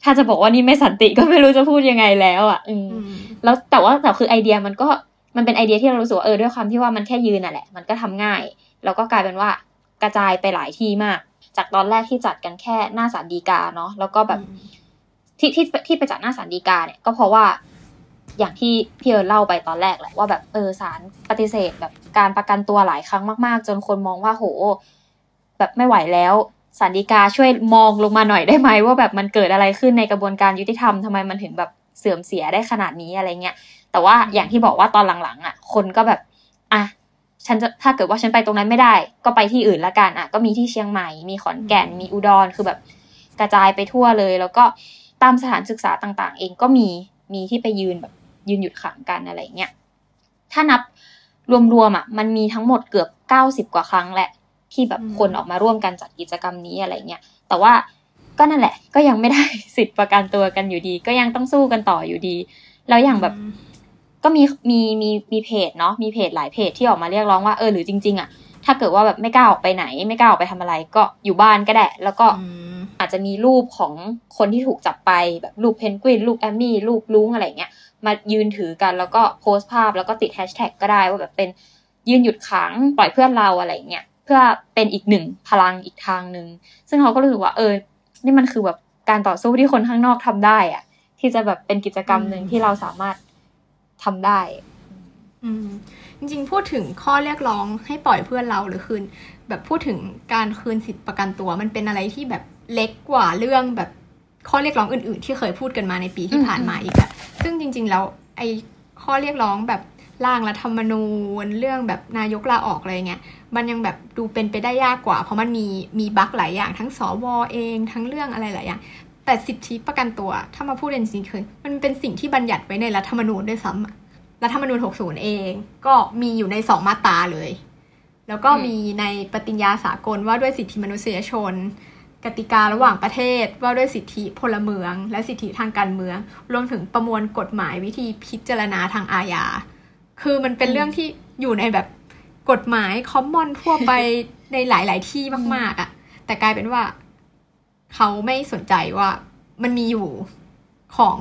ถ้าจะบอกว่านี่ไม่สันติก็ไม่รู้จะพูดยังไงแล้วอะอืมแล้วแต่ว่าแต่คือไอเดียมันก็มันเป็นไอเดียที่เรารู้สึกว่าเออด้วยความที่ว่ามันแค่ยืนน่ะแหละ มันก็ทำง่าย แล้วก็กลายเป็นว่ากระจายไปหลายที่มาก จากตอนแรกที่จัดกันแค่หน้าศาลฎีกาเนาะแล้วก็แบบที่ที่ที่ไปจัดหน้าศาลฎีกาเนี่ยก็เพราะว่าอย่างที่พี่เอิร์เล่าไปตอนแรกแหละว่าแบบเออศาลปฏิเสธแบบการประกันตัวหลายครั้งมาก ๆ จนคนมองว่าโห แบบไม่ไหวแล้ว ศาลฎีกาช่วยมองลงมาหน่อยได้ไหมว่าแบบมันเกิดอะไรขึ้นในกระบวนการยุติธรรมทำไมมันถึงแบบเสื่อมเสียได้ขนาดนี้อะไรเงี้ยแต่ว่าอย่างที่บอกว่าตอนหลังๆ อะ คนก็แบบอะฉันจะถ้าเกิดว่าฉันไปตรงนั้นไม่ได้ ก็ไปที่อื่นละกันอะก็มีที่เชียงใหม่ มีขอนแก่นมีอุดรคือแบบกระจายไปทั่วเลย แล้วก็ตามสถานศึกษาต่างๆ เองก็มีมีที่ไปยืนแบบยืนหยุดขังกันอะไรเงี้ยถ้านับรวมๆอะมันมีทั้งหมดเกือบเก้าสิบกว่าครั้งแหละ ที่แบบคนออกมาร่วมกันจัดกิจกรรมนี้อะไรเงี้ยแต่ว่าก็นั่นแหละ ก็ยังไม่ได้สิทธิ์ประกันตัวกันอยู่ดี ก็ยังต้องสู้กันต่ออยู่ดี แล้วอย่างแบบก็มีมีมีมีเพจเนาะมีเพจหลายเพจที่ออกมาเรียกร้องว่าเออหรือจริง ๆอะถ้าเกิดว่าแบบไม่กล้าออกไปไหน ไม่กล้าออกไปทำอะไร ก็อยู่บ้านก็ได้แล้วก็อาจจะมีรูปของคนที่ถูกจับไปแบบรูปเพนกวินรูปแอมมี่รูปลุงอะไรเงี้ยมายืนถือกันแล้วก็โพสต์ภาพแล้วก็ติดแฮชแท็กก็ได้ว่าแบบเป็นยืนหยุดขังปล่อยเพื่อนเราอะไรเงี้ย เพื่อเป็นอีกหนึ่งพลังอีกทางหนึ่งซึ่งเขาก็รู้สึกว่า เออ นี่มันคือแบบการต่อสู้ที่คนข้างนอกทำได้อะที่จะแบบเป็นกิจกรรมหนึ่งที่เราสามารถทำได้ อืมจริงๆ พูดถึงข้อเรียกร้องให้ปล่อยเพื่อนเราหรือคืน แบบพูดถึงการคืนสิทธิประกันตัว มันเป็นอะไรที่แบบเล็กกว่าเรื่องแบบข้อเรียกร้องอื่นๆ ที่เคยพูดกันมาในปีที่ผ่านมาอีกอะซึ่งจริง ๆ แล้วไอ้ข้อเรียกร้องแบบร่างรัฐธรรมนูญเรื่องแบบนายกลาออกอะไรเงี้ย มันยังแบบดูเป็นไปได้ยากกว่า เพราะมันมีมีบั๊กหลายอย่าง ทั้งสวเองทั้งเรื่องอะไรหลายอย่างแต่สิทธิประกันตัว ถ้ามาพูดจริงๆคือมันเป็นสิ่งที่บัญญัติไว้ในรัฐธรรมนูญด้วยซ้ำรัฐธรรมนูญ 60 เอง ก็มีอยู่ในสองมาตราเลย แล้วก็มีในปฏิญญาสากลว่าด้วยสิทธิมนุษยชน กติการะหว่างประเทศว่าด้วยสิทธิพลเมือง และสิทธิทางการเมือง รวมถึงประมวลกฎหมายวิธีพิจารณาทางอาญาคือมันเป็นเรื่องที่อยู่ในแบบ กฎหมายคอมมอนทั่วไปในหลาย ๆ ที่มาก ๆอะ่ะ แต่กลายเป็นว่า เขาไม่สนใจว่ามันมีอยู่ของ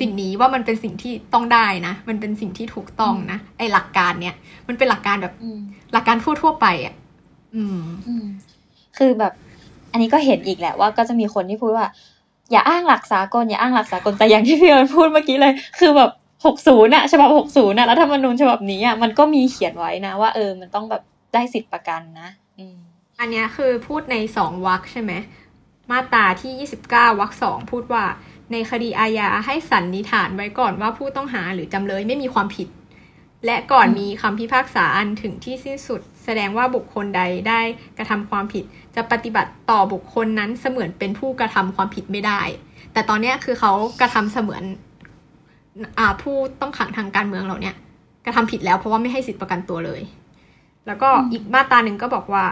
สิ่งนี้ว่ามันเป็นสิ่งที่ต้องได้นะ มันเป็นสิ่งที่ถูกต้องนะ ไอหลักการเนี้ยมันเป็นหลักการแบบหลักการทั่วทั่วไปอะอืมคือแบบ อันนี้ก็เห็นอีกแหละว่าก็จะมีคนที่พูดว่า อย่าอ้างหลักสากลอย่าอ้างหลักสากลแต่อย่างที่พี่เอิญพูดเมื่อกี้เลย คือแบบ หกศูนย์อะฉบับหกศูนย์อะแล้วธรรมนูญฉบับนี้อะมันก็มีเขียนไว้นะว่าเออมันต้องแบบได้สิทธิประกันนะอันนี้คือพูดในสองวรรคใช่ไหมมาตราที่ยี่สิบเก้าวรรคสองพูดว่า ในคดีอาญาให้สันนิษฐานไว้ก่อนว่าผู้ต้องหาหรือจำเลยไม่มีความผิด และก่อนมีคำพิพากษาอันถึงที่สิ้นสุด แสดงว่าบุคคลใดได้กระทำความผิด จะปฏิบัติต่อบุคคลนั้นเสมือนเป็นผู้กระทำความผิดไม่ได้ แต่ตอนนี้คือเขากระทำเสมือน ผู้ต้องขังทางการเมืองเราเนี่ยกระทำผิดแล้วเพราะว่าไม่ให้สิทธิประกันตัวเลย แล้วก็อีกมาตราหนึ่งก็บอกว่า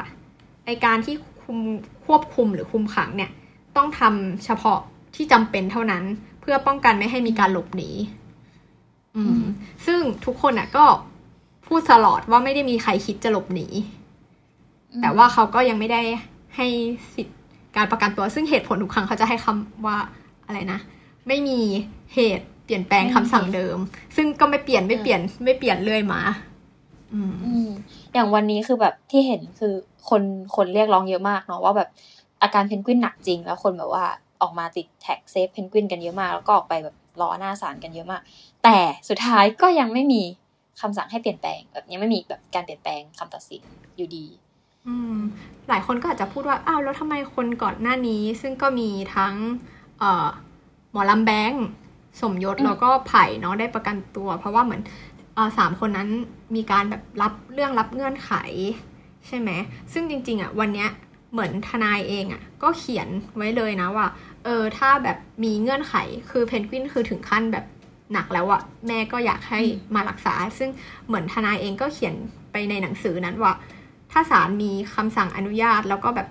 ไอการที่คุมควบคุมหรือคุมขังเนี่ยต้องทำเฉพาะที่จำเป็นเท่านั้น เพื่อป้องกันไม่ให้มีการหลบหนีอืม ซึ่งทุกคนอะก็พูดตลอดว่าไม่ได้มีใครคิดจะหลบหนี แต่ว่าเขาก็ยังไม่ได้ให้สิทธิการประกันตัว ซึ่งเหตุผลทุกครั้งเขาจะให้คำว่าอะไรนะ ไม่มีเหตุ เปลี่ยนแปลงคำสั่งเดิม ซึ่งก็ไม่เปลี่ยนไม่เปลี่ยนไม่เปลี่ยนเรื่อยมาอืมอย่างวันนี้คือแบบที่เห็นคือคนคนเรียกร้องเยอะมากเนาะว่าแบบอาการเพนกวินหนักจริง แล้วคนแบบว่าออกมาติดแท็ก save เพนกวินกันเยอะมากแล้วก็ออกไปแบบรอหน้าศาลกันเยอะมาก แต่สุดท้ายก็ยังไม่มีคำสั่งให้เปลี่ยนแปลง แบบยังไม่มีแบบการเปลี่ยนแปลงคำตัดสินอยู่ดี อืม หลายคนก็อาจจะพูดว่าอ้าวแล้วทำไมคนก่อนหน้านี้ ซึ่งก็มีทั้งเอ่อหมอลำแบงค์ สมยศแล้วก็ไผ่เนาะได้ประกันตัว เพราะว่าเหมือนสามคนนั้นมีการแบบรับเรื่องรับเงื่อนไข ใช่ไหมซึ่งจริง ๆ อะ วันเนี้ยเหมือนทนายเองอะ ก็เขียนไว้เลยนะว่า เออถ้าแบบมีเงื่อนไขคือเพนกวินคือถึงขั้นแบบหนักแล้วอะแม่ก็อยากให้มารักษา ซึ่งเหมือนทนายเองก็เขียนไปในหนังสือนั้นว่า ถ้าศาลมีคำสั่งอนุญาตแล้วก็แบบ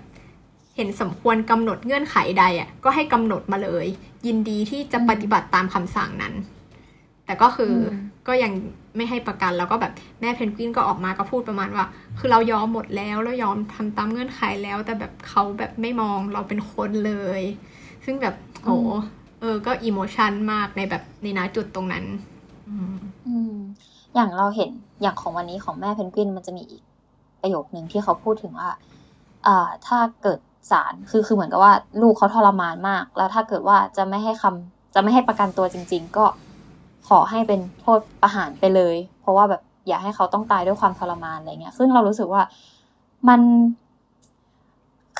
เห็นสมควรกำหนดเงื่อนไขใดอะ่ะก็ให้กำหนดมาเลย ยินดีที่จะปฏิบัติตามคำสั่งนั้น แต่ก็คืออมก็ยังไม่ให้ประกันแล้วก็แบบแม่เพนกวินก็ออกมาก็พูดประมาณว่า คือเรายอมหมดแล้วแล้วยอมทำตามเงื่อนไขแล้ว แต่แบบเขาแบบไม่มองเราเป็นคนเลย ซึ่งแบบโหเออ ก็อิโมชันมากในแบบในนาจุดตรงนั้นอืมอืมอย่างเราเห็นอย่างของวันนี้ของแม่เพนกวินมันจะมีอีกประโยคหนึ่งที่เขาพูดถึงว่าอ่าถ้าเกิด ศาลคือคือเหมือนกับว่าลูกเขาทรมานมาก แล้วถ้าเกิดว่าจะไม่ให้คำจะไม่ให้ประกันตัวจริง ๆ ก็ขอให้เป็นโทษประหารไปเลย เพราะว่าแบบอย่าให้เขาต้องตายด้วยความทรมานอะไรเงี้ย ซึ่งเรารู้สึกว่ามัน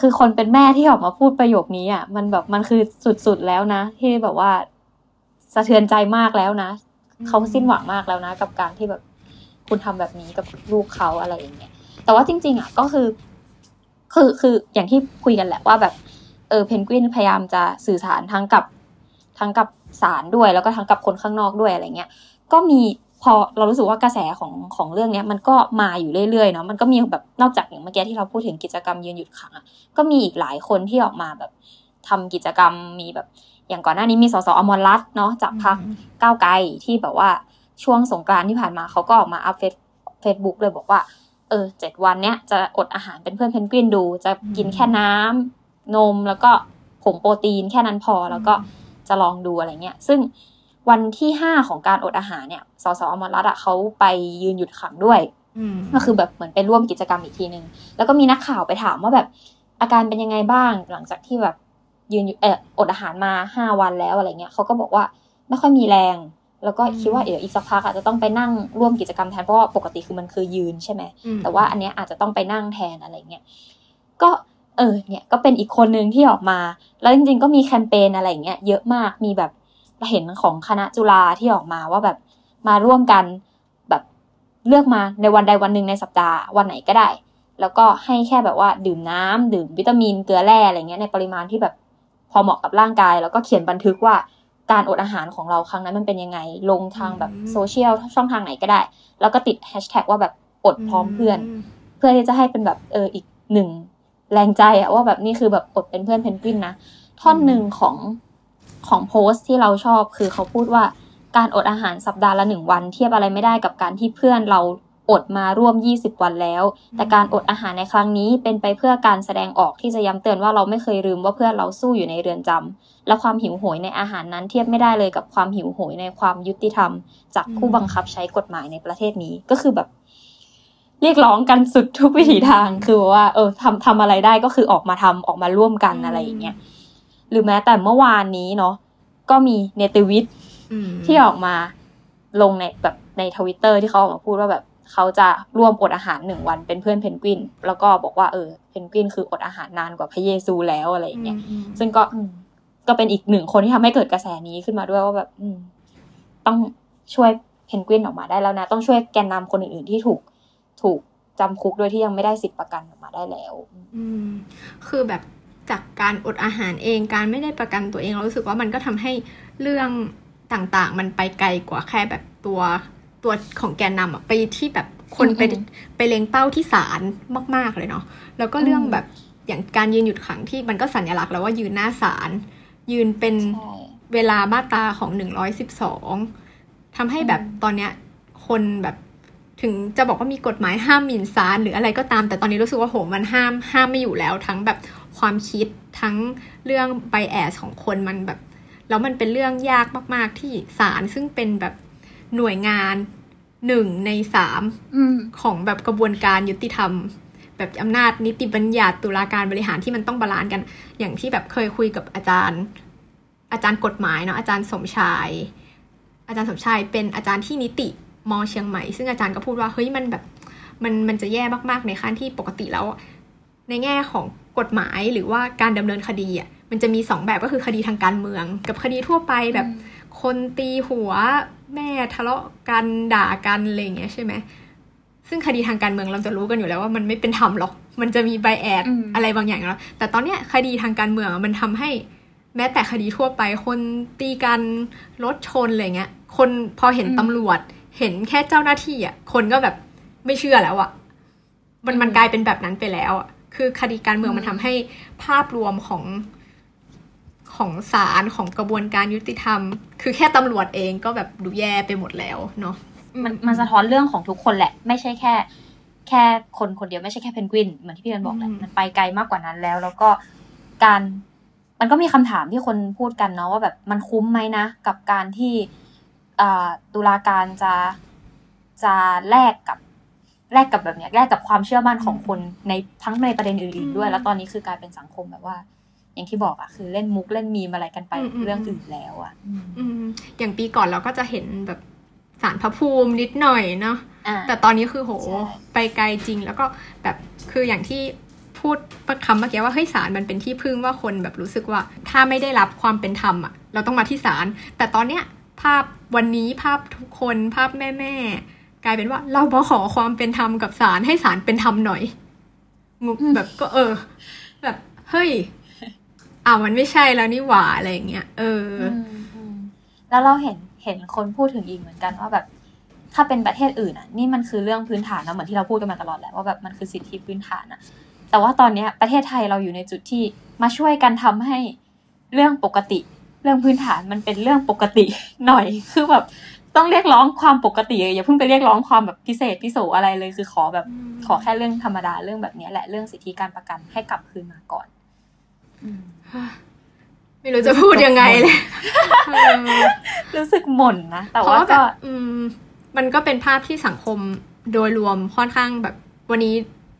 คือคนเป็นแม่ที่ออกมาพูดประโยคนี้อะมันแบบมันคือสุดๆแล้วนะ ที่แบบว่าสะเทือนใจมากแล้วนะเขาสิ้นหวังมากแล้วนะ กับการที่แบบคุณทำแบบนี้กับลูกเขาอะไรอย่างเงี้ยแต่ว่าจริง ๆอะก็คือ คือคืออย่างที่คุยกันแหละว่าแบบเออเพนกวินพยายามจะสื่อสารทั้งกับทั้งกับศาลด้วยแล้วก็ทั้งกับคนข้างนอกด้วยอะไรเงี้ยก็มีพอเรารู้สึกว่ากระแสของของเรื่องเนี้ยมันก็มาอยู่เรื่อยๆเนาะมันก็มีแบบนอกจากอย่างเมื่อกี้ที่เราพูดถึงกิจกรรมยืนหยุดขังอะก็มีอีกหลายคนที่ออกมาแบบทำกิจกรรมมีแบบอย่างก่อนหน้านี้มีสสอมรรัตน์เนาะจากพรรคก้าวไกลที่แบบว่าช่วงสงกรานต์ที่ผ่านมาเขาก็ออกมา up เฟซเฟซบุ๊กเลยบอกว่า เออเจ็ดวันเนี้ยจะอดอาหารเป็นเพื่อนเพนกวินดู จะกินแค่น้ำนมแล้วก็ผงโปรตีนแค่นั้นพอแล้วก็จะลองดูอะไรเงี้ย ซึ่งวันที่ห้าของการอดอาหารเนี่ยสส.อมรัตน์อะเขาไปยืนหยุดขังด้วยอืมก็คือแบบเหมือนไปร่วมกิจกรรมอีกทีหนึ่งแล้วก็มีนักข่าวไปถามว่าแบบอาการเป็นยังไงบ้าง หลังจากที่แบบยืนอยู่เอออดอาหารมาห้าวันแล้วอะไรเงี้ยเขาก็บอกว่าไม่ค่อยมีแรง แล้วก็คิดว่าเดี๋ยวอีกสักพักอาจจะต้องไปนั่งร่วมกิจกรรมแทนเพราะว่าปกติคือมันคือยืนใช่ไหมอืมแต่ว่าอันเนี้ยอาจจะต้องไปนั่งแทนอะไรเงี้ยก็เออเนี่ยก็เป็นอีกคนนึงที่ออกมา แล้วจริงๆก็มีแคมเปญอะไรเงี้ยเยอะมากมีแบบเห็นของคณะจุฬาที่ออกมาว่าแบบมาร่วมกันแบบเลือกมาในวันใดวันหนึ่งในสัปดาห์วันไหนก็ได้ แล้วก็ให้แค่แบบว่าดื่มน้ำดื่มวิตามินเกลือแร่อะไรเงี้ยในปริมาณที่แบบพอเหมาะกับร่างกาย แล้วก็เขียนบันทึกว่า การอดอาหารของเราครั้งนั้นมันเป็นยังไง ลงทางแบบโซเชียลช่องทางไหนก็ได้ แล้วก็ติดแฮชแท็กว่าแบบอดพร้อมเพื่อน เพื่อที่จะให้เป็นแบบเอออีกหนึ่งแรงใจอะว่าแบบนี่คือแบบอดเป็นเพื่อนเพนกวินนะ ท่อนหนึ่งของของโพสต์ที่เราชอบคือเขาพูดว่าการอดอาหารสัปดาห์ละหนึ่งวัน เทียบอะไรไม่ได้กับการที่เพื่อนเรา อดมาร่วม 20 วันแล้ว แต่การอดอาหารในครั้งนี้เป็นไปเพื่อการแสดงออกที่จะย้ำเตือนว่าเราไม่เคยลืมว่าเพื่อนเราสู้อยู่ในเรือนจำและความหิวโหยในอาหารนั้นเทียบไม่ได้เลยกับความหิวโหยในความยุติธรรม จากผู้บังคับใช้กฎหมายในประเทศนี้ก็คือแบบ เรียกร้องกันสุดทุกวิถีทางคือว่า เออทำทำอะไรได้ก็คือออกมาทำออกมาร่วมกันอะไรอย่างเงี้ยหรือแม้แต่เมื่อวานนี้เนาะก็มีเนติวิทย์อืมที่ออกมาลงในแบบในทวิตเตอร์ที่เขาออกมาพูดว่าแบบ เขาจะร่วมอดอาหารหนึ่งวันเป็นเพื่อนเพนกวิน แล้วก็บอกว่าเออเพนกวินคืออดอาหารนานกว่าพระเยซูแล้วอะไรอย่างเงี้ยอืมซึ่งก็อืมก็เป็นอีกหนึ่งคนที่ทำให้เกิดกระแสนี้ขึ้นมาด้วยว่าแบบอืมต้องช่วยเพนกวินออกมาได้แล้วนะ ต้องช่วยแกนนำคนอื่นๆที่ถูกถูกจำคุกโดยที่ยังไม่ได้สิทธิประกันออกมาได้แล้ว อืมคือแบบจากการอดอาหารเองการไม่ได้ประกันตัวเองเรารู้สึกว่ามันก็ทำให้เรื่องต่างๆ มันไปไกลกว่าแค่แบบตัว ตัวของแกนนำอะไปที่แบบคนไปอืมไปเล็งเป้าที่ศาลมาก ๆเลยเนาะแล้วก็เรื่องอืมแบบอย่างการยืนหยุดขังที่มันก็สัญลักษณ์แล้วว่ายืนหน้าศาลยืนเป็นใช่เวลามาตราของหนึ่งร้อยสิบสองทำให้แบบอืมตอนเนี้ยคนแบบถึงจะบอกว่ามีกฎหมายห้ามหมิ่นศาลหรืออะไรก็ตาม แต่ตอนนี้รู้สึกว่าโหมันห้ามห้ามไม่อยู่แล้ว ทั้งแบบความคิดทั้งเรื่อง bias ของคนมันแบบแล้วมันเป็นเรื่องยากมาก ๆที่ศาลซึ่งเป็นแบบ หน่วยงานหนึ่งในสามอืมของแบบกระบวนการยุติธรรม แบบอำนาจนิติบัญญัติตุลาการบริหารที่มันต้อง balance กัน อย่างที่แบบเคยคุยกับอาจารย์ อาจารย์กฎหมายเนาะอาจารย์สมชาย อาจารย์สมชายเป็นอาจารย์ที่นิติมอเชียงใหม่ ซึ่งอาจารย์ก็พูดว่าเฮ้ยมันแบบมันมันจะแย่มากๆในขั้นที่ปกติแล้ว ในแง่ของกฎหมายหรือว่าการดำเนินคดีอะมันจะมีสองแบบก็คือคดีทางการเมือง กับคดีทั่วไปแบบคนตีหัว แม่ทะเลาะกันด่ากันอะไรอย่างเงี้ยใช่ไหมซึ่งคดีทางการเมืองเราจะรู้กันอยู่แล้วว่ามันไม่เป็นธรรมหรอก มันจะมีไบแอดอืมอะไรบางอย่างแล้วแต่ตอนเนี้ยคดีทางการเมืองอะมันทำให้แม้แต่คดีทั่วไปคนตีกันรถชนอะไรเงี้ย คนพอเห็นอืมตำรวจ เห็นแค่เจ้าหน้าที่อะคนก็แบบไม่เชื่อแล้วอะมันมันอืมกลายเป็นแบบนั้นไปแล้วอะคือคดีการเมืองอืมมันทำให้ภาพรวมของ ของศาลของกระบวนการยุติธรรม คือแค่ตำรวจเองก็แบบดูแย่ไปหมดแล้วเนาะมันมันสะท้อนเรื่องของทุกคนแหละ ไม่ใช่แค่ แค่คนคนเดียวไม่ใช่แค่เพนกวินเหมือนที่พี่เรนบอกแหละอืมมันไปไกลมากกว่านั้นแล้ว แล้วก็การมันก็มีคำถามที่คนพูดกันเนาะว่าแบบมันคุ้มไหมนะ กับการที่อ่าตุลาการจะจะแลกกับแลกกับแบบเนี้ยแลกกับความเชื่อมั่นของคนในทั้งในประเด็นอื่นๆด้วย แล้วตอนนี้คือกลายเป็นสังคมแบบว่า อย่างที่บอกอะคือเล่นมุกเล่นมีมอะไรกันไปเรื่องอื่นแล้วอะอืมอย่างปีก่อนเราก็จะเห็นแบบสารพระภูมินิดหน่อยเนาะอ่าแต่ตอนนี้คือโหใช่ไปไกลจริงแล้วก็แบบคืออย่างที่พูดคำเมื่อกี้ว่าเฮ้ยศาลมันเป็นที่พึ่งว่าคนแบบรู้สึกว่า ถ้าไม่ได้รับความเป็นธรรมอะเราต้องมาที่ศาลแต่ตอนเนี้ยภาพวันนี้ภาพทุกคนภาพแม่แม่ๆกลายเป็นว่าเรามาขอความเป็นธรรมกับศาลให้ศาลเป็นธรรมหน่อยงงแบบก็เออ แบบเฮ้ย อ่ามันไม่ใช่แล้วนี่หว่าอะไรอย่างเงี้ยเอออมอืมแล้วเราเห็นเห็นคนพูดถึงอีกเหมือนกันว่าแบบ ถ้าเป็นประเทศอื่นอะ นี่มันคือเรื่องพื้นฐานนะเหมือนที่เราพูดกันมาตลอดแหละว่าแบบมันคือสิทธิพื้นฐานอะ แต่ว่าตอนเนี้ยประเทศไทยเราอยู่ในจุดที่มาช่วยกันทำให้เรื่องปกติ เรื่องพื้นฐานมันเป็นเรื่องปกติหน่อยคือแบบต้องเรียกร้องความปกติอย่าเพิ่งไปเรียกร้องความแบบพิเศษพิโสอะไรเลย คือขอแบบขอแค่เรื่องธรรมดาเรื่องแบบเนี้ยแหละเรื่องสิทธิการประกันให้กลับคืนมาก่อนอืม ไม่รู้จะพูดยังไงเลยเออรู้สึกหม่นนะ แต่เพราะว่าว่าแบก็บอืมมันก็เป็นภาพที่สังคมโดยรวมค่อนข้างแบบ วันนี้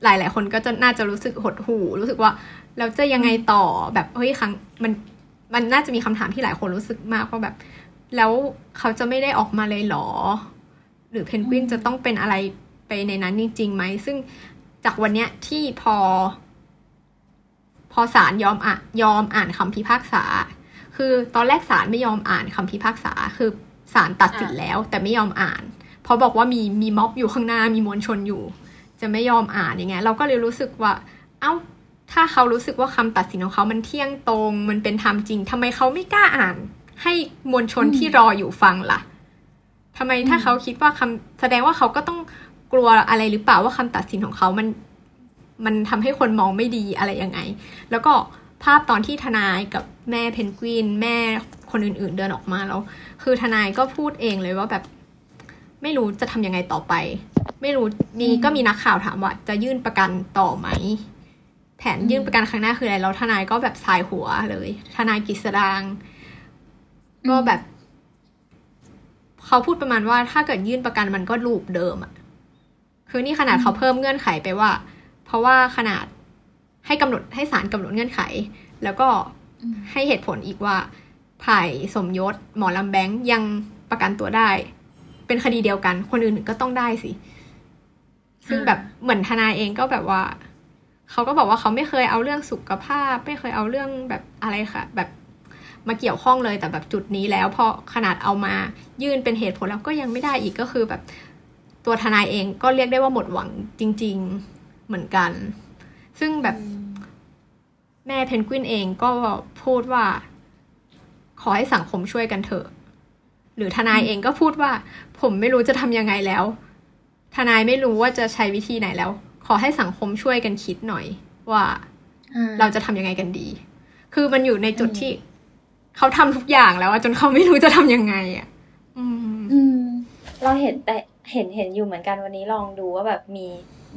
หลาย ๆ คนก็จะน่าจะรู้สึกหดหู่ รู้สึกว่าเราจะยังไงต่อแบบเฮ้ยครั้งมันมันน่าจะมีคำถามที่หลายคนรู้สึกมากว่าแบบ แล้วเขาจะไม่ได้ออกมาเลยเหรอ หรือเพนกวินอืมจะต้องเป็นอะไรไปในนั้นจริงๆไหม ซึ่งจากวันเนี้ยที่พอพ อศาลยอมอะยอมอ่านคำพิพากษา คือตอนแรกศาลไม่ยอมอ่านคำพิพากษา คือศาลตัดสินแล้วแต่ไม่ยอมอ่าน เพราะบอกว่ามีมีม็อบอยู่ข้างหน้ามีมวลชนอยู่ จะไม่ยอมอ่านอย่างเงี้ยเราก็เลยรู้สึกว่า เอ้าถ้าเขารู้สึกว่าคำตัดสินของเขามันเที่ยงตรง มันเป็นธรรมจริงทำไมเขาไม่กล้าอ่าน ให้มวลชนอืมที่รออยู่ฟังล่ะทำไมถ้าอืมเขาคิดว่าคำแสดงว่าเขาก็ต้องกลัวอะไรหรือเปล่าว่าคำตัดสินของเขามัน มันทำให้คนมองไม่ดีอะไรยังไง แล้วก็ภาพตอนที่ทนายกับแม่เพนกวินแม่คนอื่น ๆ เดินออกมาแล้วคือทนายก็พูดเองเลยว่าแบบ ไม่รู้จะทำยังไงต่อไป ไม่รู้มีก็มีนักข่าวถามว่า จะยื่นประกันต่อไหมแผนยื่นประกันครั้งหน้าคืออะไรแล้วทนายก็แบบสายหัวเลย ทนายกฤษดางก็แบบเขาพูดประมาณว่าถ้าเกิดยื่นประกันมันก็ลูปเดิมอะคือนี่ขนาดเขาเพิ่มเงื่อนไขไปว่า เพราะว่าขนาดให้กำหนดให้ศาลกำหนดเงื่อนไข แล้วก็อืมให้เหตุผลอีกว่าไผ่สมยศ หมอลำแบงค์ยังประกันตัวได้ เป็นคดีเดียวกัน คนอื่นก็ต้องได้สิ ซึ่งแบบเหมือนทนายเองก็แบบว่า เขาก็บอกว่าเขาไม่เคยเอาเรื่องสุขภาพ ไม่เคยเอาเรื่องแบบอะไรค่ะ แบบมาเกี่ยวข้องเลยแต่แบบจุดนี้แล้วพอขนาดเอามายื่นเป็นเหตุผลแล้วก็ยังไม่ได้อีกก็คือแบบ ตัวทนายเองก็เรียกได้ว่าหมดหวังจริง ๆ เหมือนกัน ซึ่งแบบแม่เพนกวินเองก็พูดว่า ขอให้สังคมช่วยกันเถอะ หรือทนายเองก็พูดว่า ผมไม่รู้จะทำยังไงแล้ว ทนายไม่รู้ว่าจะใช้วิธีไหนแล้ว ขอให้สังคมช่วยกันคิดหน่อย ว่าอ่าเราจะทำยังไงกันดี คือมันอยู่ในจุดอืมที่เขาทำทุกอย่างแล้วอะจนเขาไม่รู้จะทำยังไงอะอืมอืมเราเห็นแต่เห็นเห็นอยู่เหมือนกันวันนี้ลองดูว่าแบบมี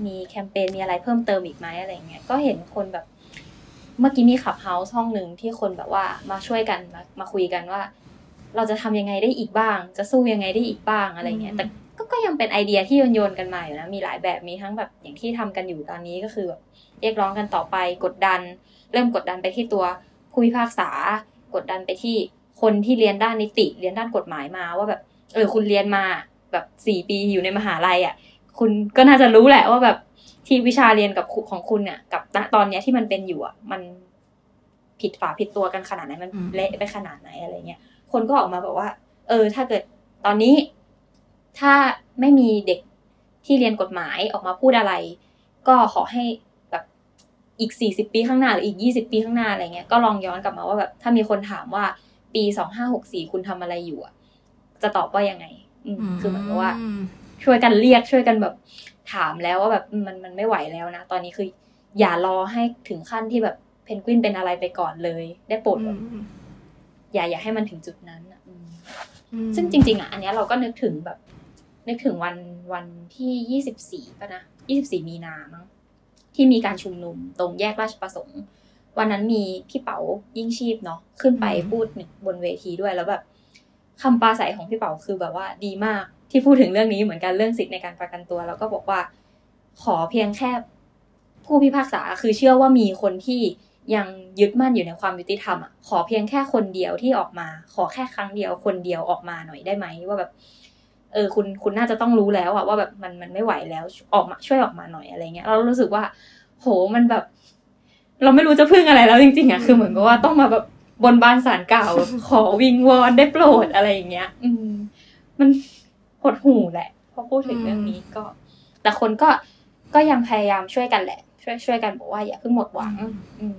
มีแคมเปญมีอะไรเพิ่มเติมอีกไหมอะไรเงี้ยก็เห็นคนแบบ เมื่อกี้มีขับเฮาส์ห้องหนึ่งที่คนแบบว่ามาช่วยกันมามาคุยกันว่า เราจะทำยังไงได้อีกบ้าง จะสู้ยังไงได้อีกบ้างอะไรเงี้ยอืมแต่ก็ก็ยังเป็นไอเดียที่โยนโยนๆกันมาอยู่นะมีหลายแบบมีทั้งแบบอย่างที่ทำกันอยู่ตอนนี้ก็คือแบบเรียกร้องกันต่อไปกดดัน เริ่มกดดันไปที่ตัวผู้พิพากษากดดันไปที่คนที่เรียนด้านนิติเรียนด้านกฎหมายมาว่าแบบเออคุณเรียนมาแบบสี่ปีอยู่ในมหาลัยอะ คุณก็น่าจะรู้แหละว่าแบบที่วิชาเรียนกับของคุณเนี่ย กับณตอนเนี้ยที่มันเป็นอยู่อะมันผิดฝาผิดตัวกันขนาดไหนมันอืมเละไปขนาดไหนอะไรเงี้ยคนก็ออกมาบอกว่า เออ ถ้าเกิดตอนนี้ ถ้าไม่มีเด็กที่เรียนกฎหมายออกมาพูดอะไร ก็ขอให้แบบอีกสี่สิบปีข้างหน้าหรืออีกยี่สิบปีข้างหน้าอะไรเงี้ยก็ลองย้อนกลับมาว่าแบบถ้ามีคนถามว่าปีสองห้าหกสี่คุณทำอะไรอยู่อะจะตอบว่ายังไง อืมคือเหมือนกับว่า ช่วยกันเรียกช่วยกันแบบถามแล้วว่าแบบมันมันไม่ไหวแล้วนะ ตอนนี้คืออย่ารอให้ถึงขั้นที่แบบเพนกวินเป็นอะไรไปก่อนเลย ได้โปรดแบบอย่าอย่าให้มันถึงจุดนั้นอะอืมซึ่งจริง ๆอะอันเนี้ยเราก็นึกถึงแบบ นึกถึงวันวันที่ยี่สิบสี่ป่ะนะยี่สิบสี่มีนามั้งที่มีการชุมนุมตรงแยกราชประสงค์ วันนั้นมีพี่เป๋ายิ่งชีพเนาะขึ้นไปอืมพูดหนึ่งบนเวทีด้วยแล้วแบบคำปราศัยของพี่เป๋าคือแบบว่าดีมาก ที่พูดถึงเรื่องนี้เหมือนกันเรื่องสิทธิในการประกันตัว แล้วก็บอกว่า ขอเพียงแค่ผู้พิพากษาคือเชื่อว่ามีคนที่ยังยึดมั่นอยู่ในความยุติธรรมอะขอเพียงแค่คนเดียวที่ออกมา ขอแค่ครั้งเดียวคนเดียวออกมาหน่อยได้ไหมว่าแบบ เออคุณคุณน่าจะต้องรู้แล้วอะว่าแบบมันมันไม่ไหวแล้วออกมาช่วยออกมาหน่อยอะไรเงี้ยเรารู้สึกว่า โหมันแบบ เราไม่รู้จะพึ่งอะไรแล้วจริงๆอะคือเหมือนกับว่าต้องมาแบบบนบานสารกล่าว ขอวิงวอนได้โปรดอะไรอย่างเงี้ย อืม มัน หดหูแหละพอพูดถึงเรื่องนี้ก็ แต่คนก็ก็ยังพยายามช่วยกันแหละ ช่วยช่วยกันบอกว่าอย่าเพิ่งหมดหวังอืม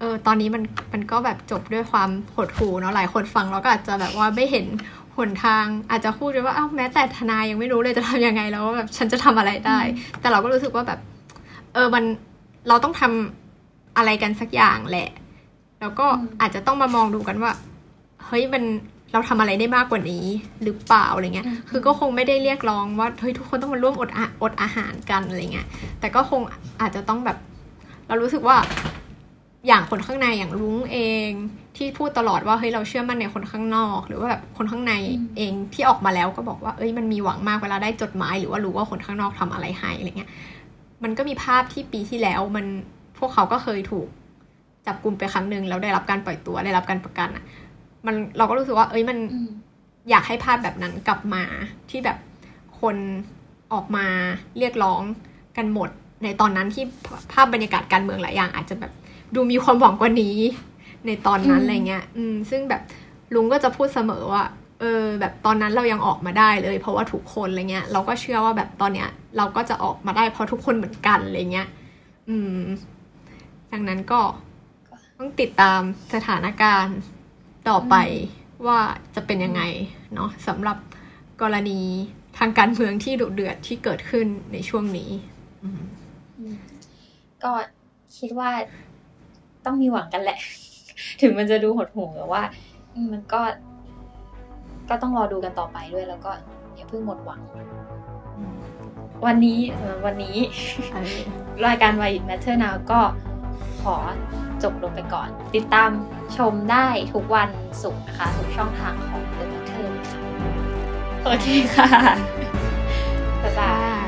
เออตอนนี้มันมันก็แบบจบด้วยความหดหู่เนาะหลายคนฟังแล้วก็อาจจะแบบว่าไม่เห็นหนทางอาจจะพูดเลยว่าอ้าวแม้แต่ทนายยังไม่รู้เลยจะทำยังไงแล้วว่าแบบฉันจะทำอะไรได้ แต่เราก็รู้สึกว่าแบบ เออมันเราต้องทำอะไรกันสักอย่างแหละ แล้วก็อืมอาจจะต้องมามองดูกันว่า เฮ้ยมัน เราทำอะไรได้มากกว่านี้ หรือเปล่าอะไรเงี้ย คือก็คงไม่ได้เรียกร้องว่าเฮ้ยทุกคนต้องมาร่วมอดอาอดอาหารกันอะไรเงี้ย แต่ก็คงอาจจะต้องแบบ เรารู้สึกว่าอย่างคนข้างในอย่างลุงเองที่พูดตลอดว่าเฮ้ยเราเชื่อมั่นในคนข้างนอก หรือว่าแบบคนข้างในอืมเองที่ออกมาแล้วก็บอกว่าเอ้ยมันมีหวังมากเวลาได้จดหมาย หรือว่ารู้ว่าคนข้างนอกทำอะไรให้อะไรเงี้ย มันก็มีภาพที่ปีที่แล้วมันพวกเขาก็เคยถูกจับกลุ่มไปครั้งหนึ่งแล้วได้รับการปล่อยตัวได้รับการประกันอะ มันเราก็รู้สึกว่าเอ้ยมันอืมอยากให้ภาพแบบนั้นกลับมาที่แบบคนออกมาเรียกร้องกันหมด ในตอนนั้นที่ภภาพบรรยากาศการเมืองหลายอย่าง อาจจะแบบดูมีความหวังกว่านี้ ในตอนนั้นอืมอะไรเงี้ย อืม ซึ่งแบบลุงก็จะพูดเสมอว่า เออ แบบตอนนั้นเรายังออกมาได้เลย เพราะว่าทุกคนอะไรเงี้ย เราก็เชื่อว่าแบบตอนเนี้ย เราก็จะออกมาได้เพราะทุกคนเหมือนกันอะไรเงี้ย อืม ดังนั้นก็ต้องติดตามสถานการณ์ ต่อไปว่าจะเป็นยังไงเนาะสำหรับกรณีทางการเมืองที่ดุเดือดที่เกิดขึ้นในช่วงนี้อืมอืมก็คิดว่าต้องมีหวังกันแหละ ถึงมันจะดูหดหู่แต่ว่าอืมมันก็ ก็ต้องรอดูกันต่อไปด้วยแล้วก็อย่าเพิ่งหมดหวัง วันนี้สำหรับวันนี้เออรายการ Why It Matter Now ก็ข อจบลงไปก่อน ติดตามชมได้ทุกวันศุกร์นะคะ ทุกช่องทางของเ The Matter ค่ะ โอเคค่ะ บ๊ายบาย